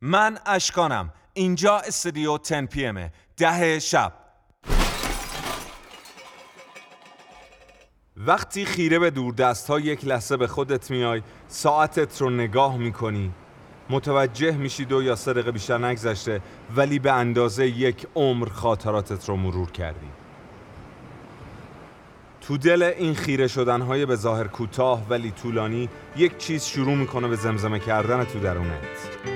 من اشکانم. اینجا استودیو 10 پی امه ده شب. وقتی خیره به دوردست ها یک لحظه به خودت میای ساعتت رو نگاه می‌کنی. متوجه میشی دو یا سه دقیقه بیشتر نگذشته ولی به اندازه یک عمر خاطراتت رو مرور کردی. تو دل این خیره شدن های به ظاهر کوتاه ولی طولانی یک چیز شروع می‌کنه به زمزمه کردن تو درونت.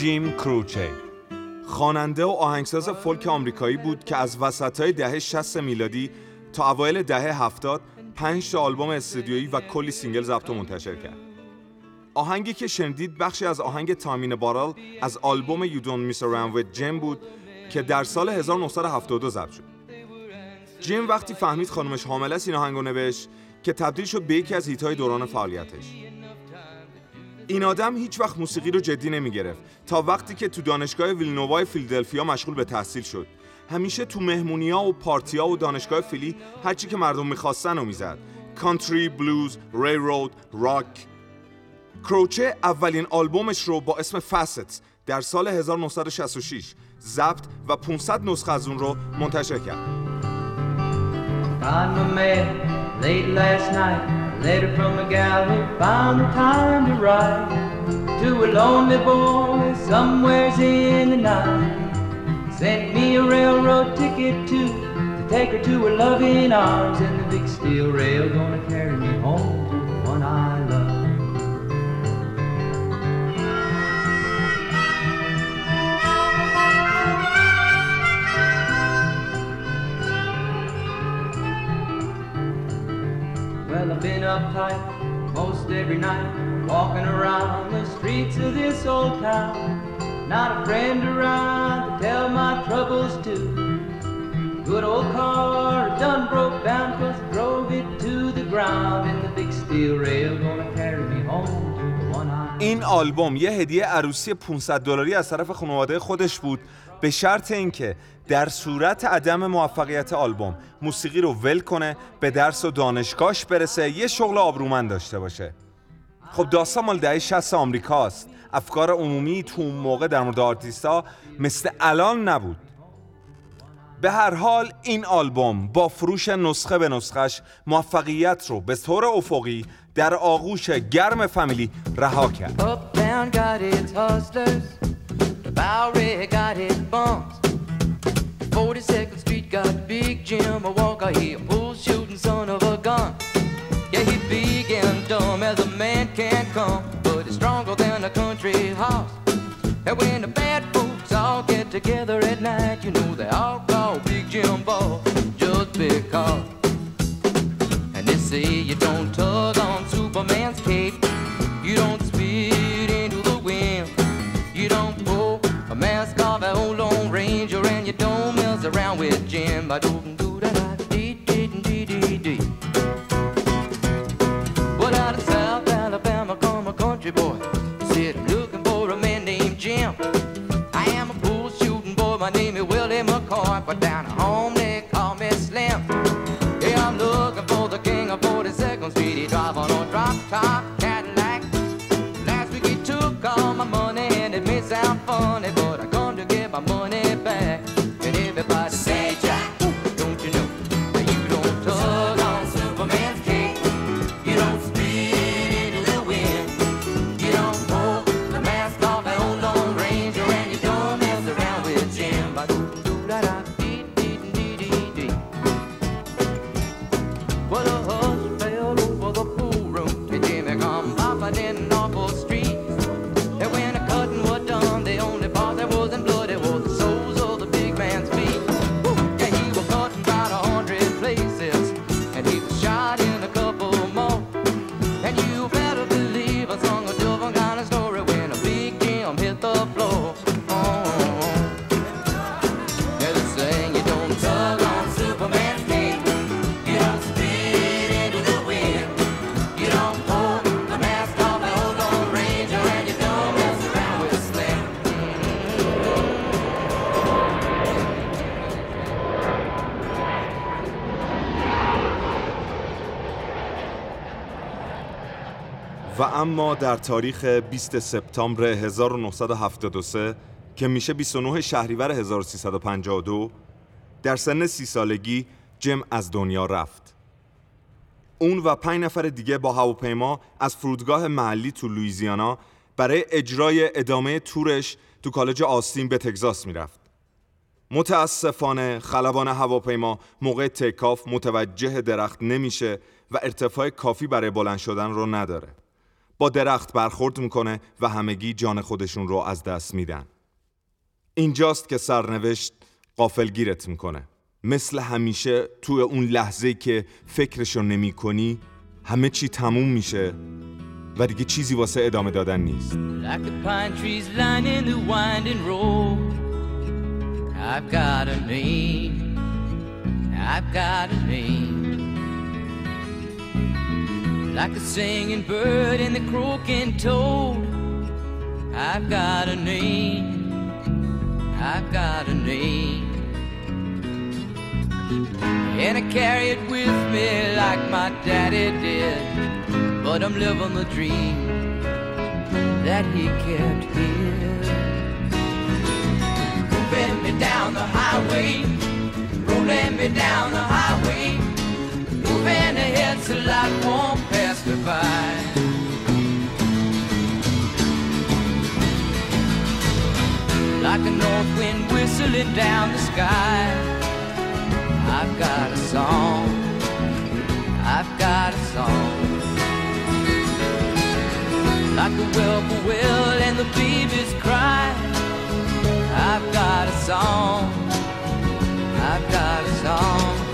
جیم کروچی خواننده و آهنگساز فولک آمریکایی بود که از وسطای دهه 60 میلادی تا اوایل دهه 70 پنج تا آلبوم استودیویی و کلی سینگل ضبط و منتشر کرد. آهنگی که شنیدید بخشی از آهنگ تامین بارال از آلبوم You Don't Miss Around with Jim بود که در سال 1972 ضبط شد. جیم وقتی فهمید خانمش حامله است این آهنگو نوشت که تبدیل شد به یکی از هیت‌های دوران فعالیتش. این آدم هیچ وقت موسیقی رو جدی نمی گرفت تا وقتی که تو دانشگاه ویلنووای فیلدلفیا مشغول به تحصیل شد. همیشه تو مهمونی ها و پارتی ها و دانشگاه فیلی هرچی که مردم می‌خواستن رو می‌زد. کانتری، بلوز، ری رود، راک کروچه اولین آلبومش رو با اسم فست در سال 1966 ضبط و 500 نسخه از اون رو منتشر کرد. Found my man late last night. Letter from a gal who found the time to write to a lonely boy somewheres in the night. Sent me a railroad ticket too to take her to her loving arms, and the big steel rail gonna carry me home most every night, walking around the streets of this old town. Not a friend around to tell my troubles to. Good old car done broke down, cause drove it to the ground, and the big steel rail gonna carry me home این آلبوم یه هدیه عروسی 500 دلاری از طرف خانواده خودش بود به شرط اینکه در صورت عدم موفقیت آلبوم موسیقی رو ول کنه به درس و دانشگاهش برسه یه شغل آبرومند داشته باشه. خب داستان مال دهه 60 آمریکاست. افکار عمومی تو اون موقع در مورد آرتیستا مثل الان نبود. به هر حال این آلبوم با فروش نسخه به نسخش موفقیت رو به طور افقی در آغوش گرم فامیلی رها کرد. And when the bad all get together at night, you know they all call Big Jim Ball just because. And they say you don't tug on Superman's cape, you don't spit into the wind, you don't pull a mask off an old Lone Ranger, and you don't mess around with Jim. I don't do و اما در تاریخ 20 سپتامبر 1973 که میشه 29 شهریور 1352 در سن سی سالگی جم از دنیا رفت. اون و پنج نفر دیگه با هواپیما از فرودگاه محلی تو لویزیانا برای اجرای ادامه تورش تو کالج آستین به تگزاس می‌رفت. متاسفانه خلبان هواپیما موقع تکاف متوجه درخت نمیشه و ارتفاع کافی برای بلند شدن رو نداره. با درخت برخورد می‌کنه و همگی جان خودشون رو از دست میدن. اینجاست که سرنوشت قافلگیرت می‌کنه. مثل همیشه توی اون لحظه که فکرشو نمی کنی همه چی تموم میشه و دیگه چیزی واسه ادامه دادن نیست Like. I've got a name. Like the singing bird and the croaking toad. I've got a name. I've got a name. And I carry it with me like my daddy did. But I'm living the dream that he kept here. Moving me down the highway, rolling me down the highway, moving ahead so life won't pass me by. Like a north wind whistling down the sky, I've got a song. I've got a song like the whippoorwill and the babies cry. I've got a song, I've got a song,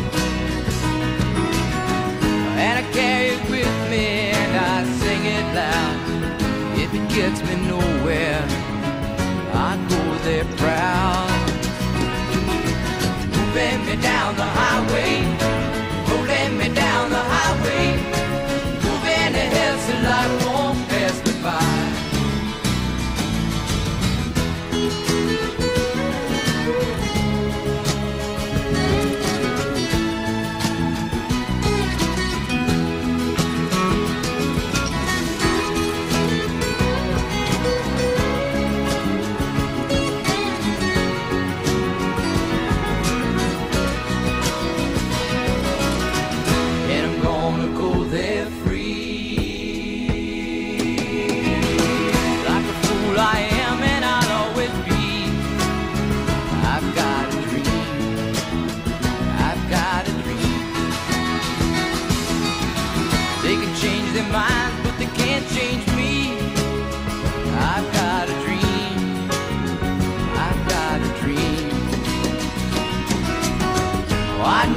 carry it with me and I sing it loud. If it gets me nowhere, I go there proud. Moving me down the highway, rolling me down the highway,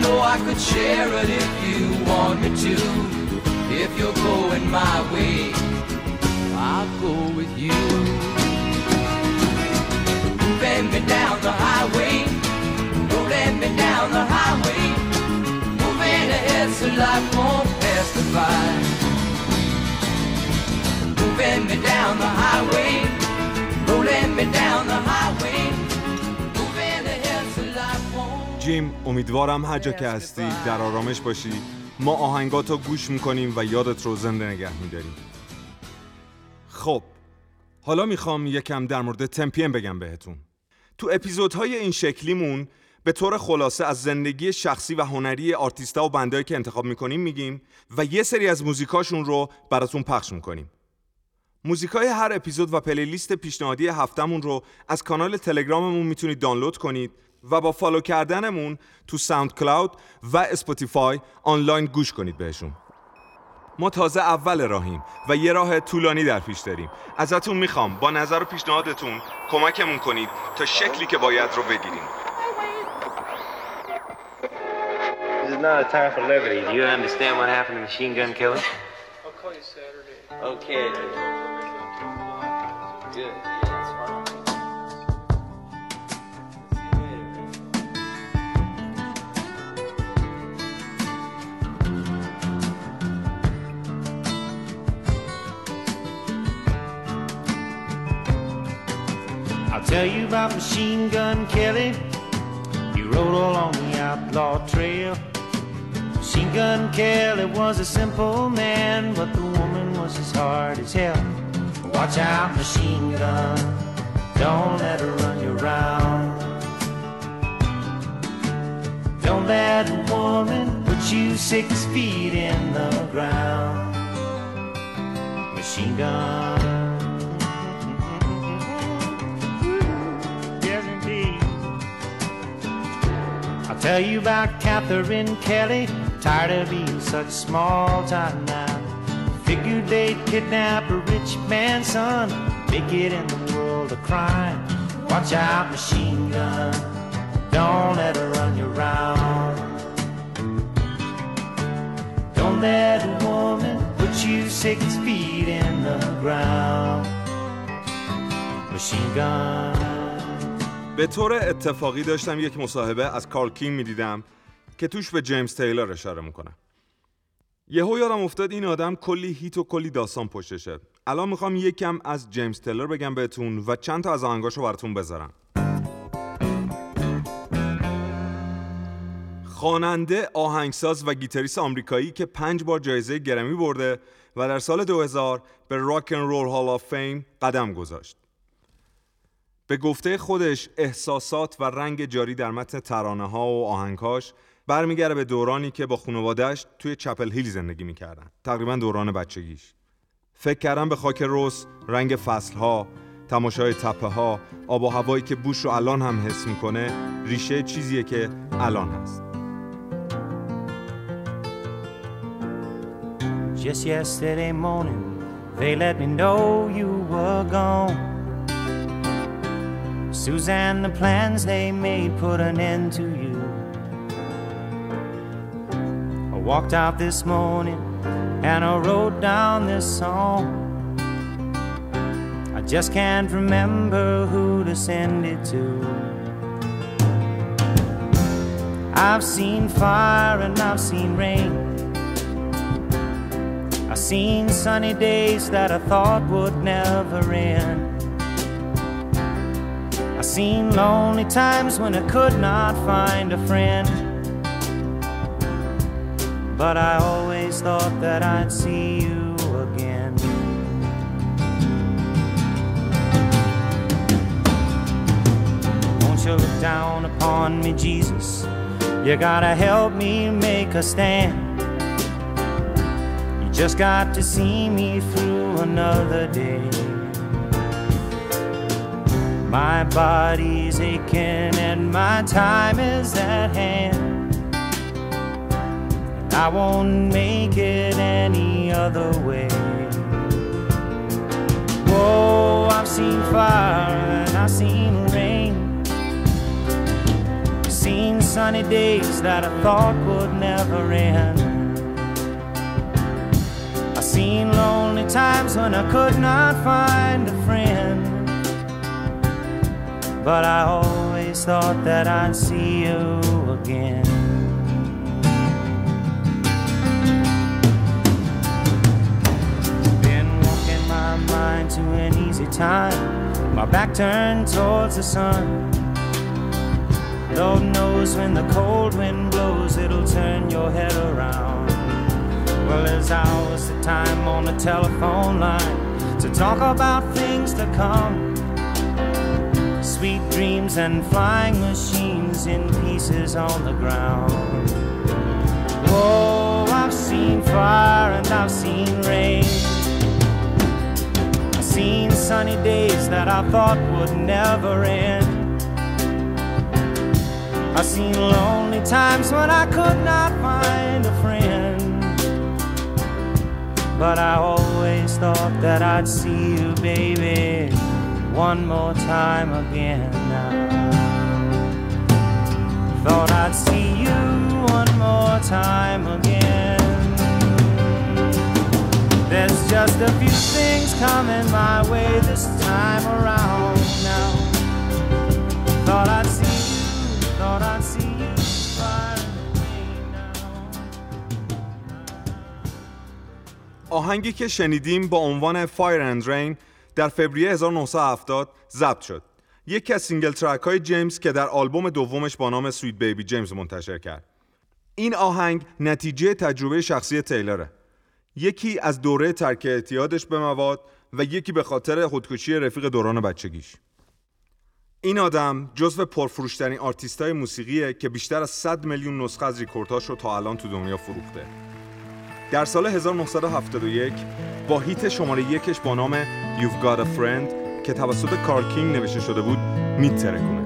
know I could share it if you want me to. If you're going my way, I'll go with you. Moving me down the highway, rolling me down the highway, moving ahead so life won't pass me by. Moving me down the highway, rolling me down the highway, جیم امیدوارم هر جا که هستی در آرامش باشی. ما آهنگاتو گوش می‌کنیم و یادت رو زنده نگه میداریم. خب حالا می‌خوام یکم در مورد تمپین بگم بهتون. تو اپیزودهای این شکلیمون به طور خلاصه از زندگی شخصی و هنری آرتیستا و بندایی که انتخاب می‌کنیم میگیم و یه سری از موزیکاشون رو براتون پخش می‌کنیم. موزیکای هر اپیزود و پلیلیست پیشنهادی هفتمون رو از کانال تلگراممون می‌تونید دانلود کنید و با فالو کردنمون تو ساوند کلاود و اسپاتیفای آنلاین گوش کنید بهشون ما تازه اول راهیم و یه راه طولانی در پیش داریم ازتون می‌خوام با نظر و پیشنهادتون کمکمون کنید تا شکلی که باید رو بگیریم This is not a time for levity. Do you understand what happened to Machine Gun Kelly? I'll call you Saturday. Okay. Good. Tell you about Machine Gun Kelly. He rode along the outlaw trail. Machine Gun Kelly was a simple man, but the woman was as hard as hell. Watch out, machine gun. Don't let her run you round. Don't let a woman put you six feet in the ground. Machine gun. Tell you about Catherine Kelly. Tired of being such small time now. Figured they'd kidnap a rich man's son. Make it in the world of crime. Watch out, machine gun. Don't let her run you round. Don't let a woman put you six feet in the ground. Machine gun. به طور اتفاقی داشتم یک مصاحبه از کارل کینگ می‌دیدم که توش به جیمز تیلر اشاره می‌کنه. یهو یادم افتاد این آدم کلی هیت و کلی داستان پشتشه الان می‌خوام یکم از جیمز تیلر بگم بهتون و چند تا از آهنگاشو براتون بذارم. خواننده، آهنگساز و گیتاریست آمریکایی که پنج بار جایزه گرمی برده و در سال 2000 به راک ان رول هال آف فیم قدم گذاشت. به گفته خودش احساسات و رنگ جاری در متن ترانه ها و آهنگهاش برمیگرده به دورانی که با خانوادهش توی چپل هیل زندگی می‌کردن تقریبا دوران بچگیش فکر کردم به خاک روس رنگ فصل ها تماشای تپه ها آب و هوایی که بوش رو الان هم حس می‌کنه ریشه چیزیه که الان هست Just yesterday morning, they let me know you were gone. Suzanne, the plans they made put an end to you. I walked out this morning and I wrote down this song. I just can't remember who to send it to. I've seen fire and I've seen rain. I've seen sunny days that I thought would never end. Seen lonely times when I could not find a friend. But I always thought that I'd see you again. Won't you look down upon me, Jesus? You gotta help me make a stand. You just got to see me through another day. My body's aching and my time is at hand. And I won't make it any other way. Whoa, I've seen fire and I've seen rain. Seen sunny days that I thought would never end. I've seen lonely times when I could not find a friend. But I always thought that I'd see you again. Been walking my mind to an easy time. My back turned towards the sun. Lord knows when the cold wind blows, it'll turn your head around. Well, there's hours of time on the telephone line to talk about things to come. Sweet dreams and flying machines in pieces on the ground. Whoa, I've seen fire and I've seen rain. I've seen sunny days that I thought would never end. I've seen lonely times when I could not find a friend. But I always thought that I'd see you, baby, one more time again now. Thought I'd see you one more time again. There's just a few things coming my way this time around now. Thought I'd see you, thought I'd see you far away now. آهنگی که شنیدیم با عنوان Fire and Rain در فوریه 1970 ضبط شد. یکی از سینگل ترک های جیمز که در آلبوم دومش با نام سویت بیبی جیمز منتشر کرد. این آهنگ نتیجه تجربه شخصی تیلره. یکی از دوره ترک اعتیادش به مواد و یکی به خاطر خودکشی رفیق دوران بچگیش این آدم جزو پرفروشترین آرتیستای موسیقیه که بیشتر از 100 میلیون نسخه از ریکوردهاش رو تا الان تو دنیا فروخته در سال 1971 با هیت شماره یکش با نام You've Got a Friend که توسط کارل کینگ نوشته شده بود میترکونه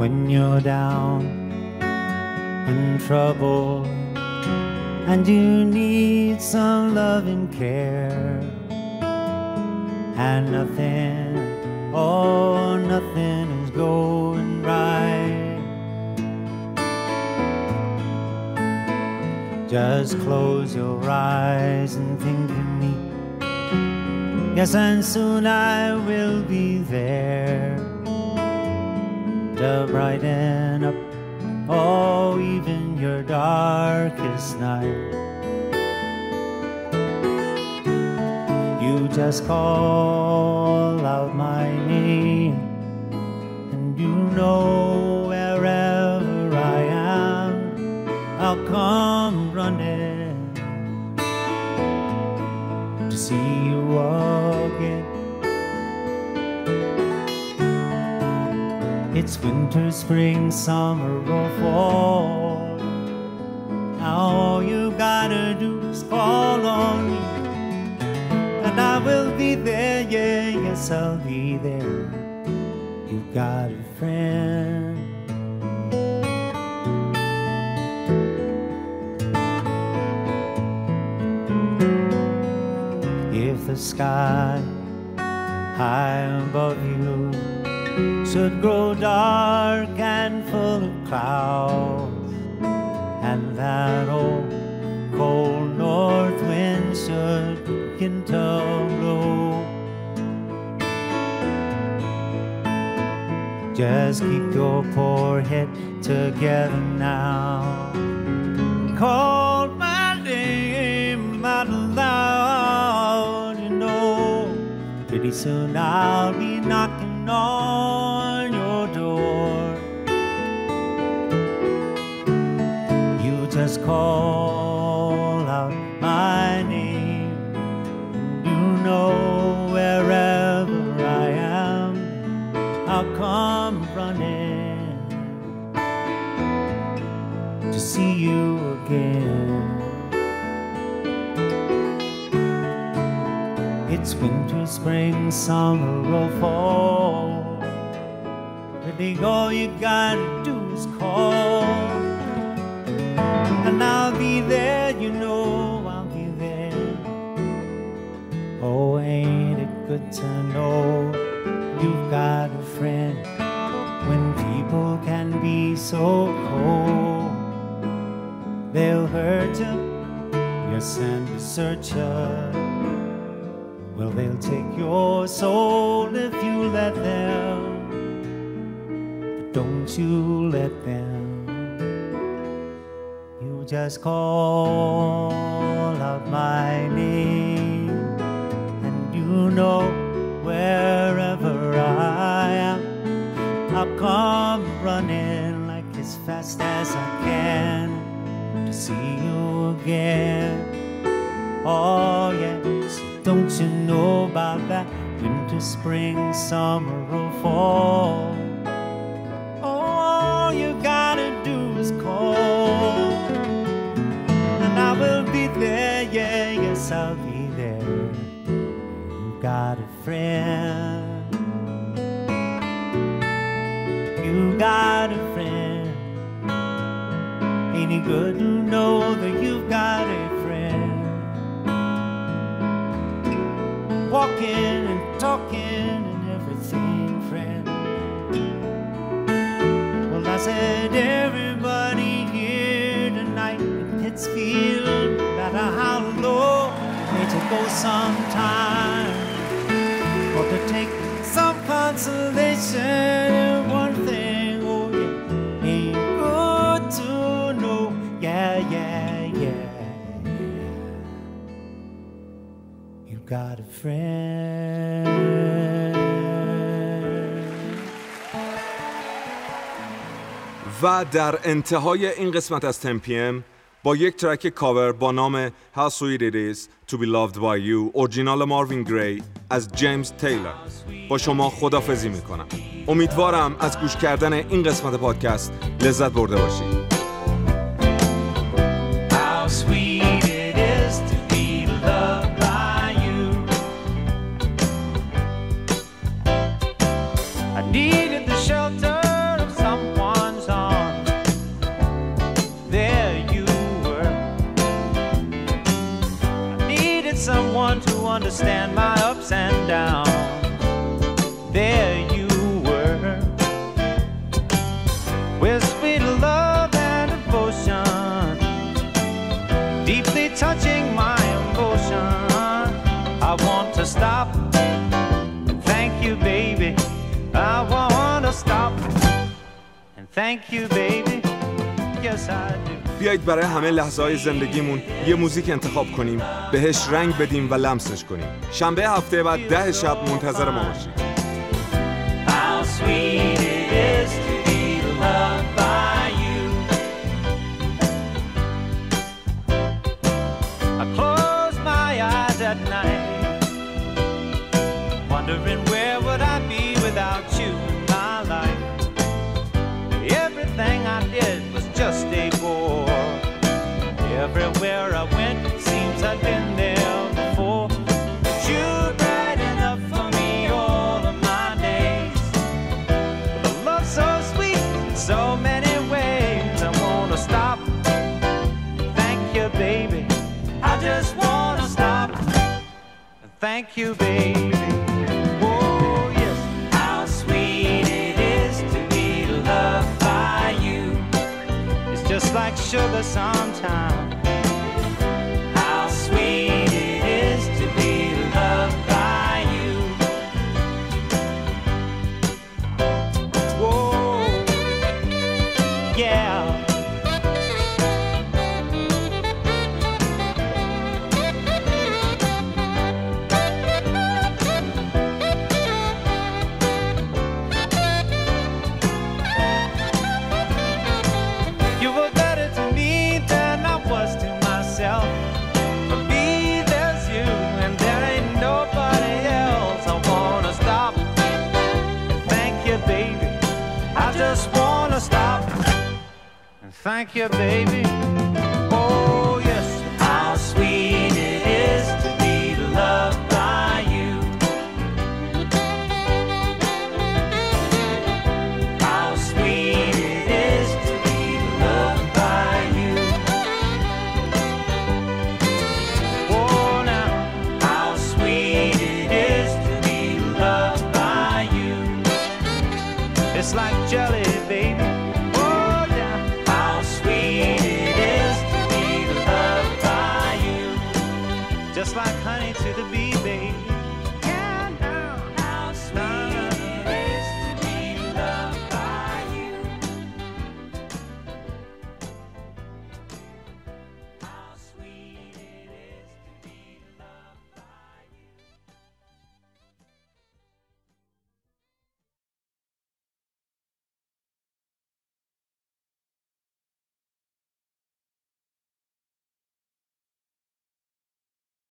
when you're down in trouble and you need some love and care and nothing oh nothing is going right just close your eyes and think of me yes and soon I will be there to brighten up oh even your darkest night. You just call out my name and you know wherever I am I'll come It's winter, spring, summer, or fall. Now all you gotta do is call on me, and I will be there. Yeah, yes, I'll be there. You've got a friend. If the sky high above you should grow dark and full of clouds, and that old cold north wind should begin to blow. Just keep your poor head together now. Call my name out loud, you know. Pretty soon I'll be call out my name. You know wherever I am, I'll come running to see you again. It's winter, spring, summer, or fall. Really, all you gotta do you. Well, they'll take your soul if you let them. But don't you let them. You just call out my name, and you know wherever I am, I'll come running like as fast as I can to see you again. Oh, yes, don't you know about that winter, spring, summer, or fall? All you gotta do is call, and I will be there. Yeah, yes, I'll be there. You got a friend. You got a friend. Ain't it good to know that you've got a And talking and everything, friend. Well, I said everybody here tonight in Pittsfield, no matter how low, need to go sometime. Or to take some consolation got a friend. و در انتهای این قسمت از تمپیم با یک ترک کاور با نام How Sweet It Is To Be Loved By You اورجینال ماروین گری از جیمز تیلر با شما خدافزی می‌کنم. امیدوارم از گوش کردن این قسمت پادکست لذت برده باشید. Touching my emotion. I want to stop. Thank you, baby. I want to stop. And thank you, baby. Yes, I do. بیایید برای همه لحظه های زندگیمون یه موزیک انتخاب کنیم بهش رنگ بدیم و لمسش کنیم شنبه هفته بعد ده شب منتظر ما باشید I did was just a bore. Everywhere I went, seems I'd been there before. But you're bright enough for me all of my days. A love so sweet in so many ways, I wanna stop. Thank you, baby. I just wanna stop. Thank you, baby. Sometimes.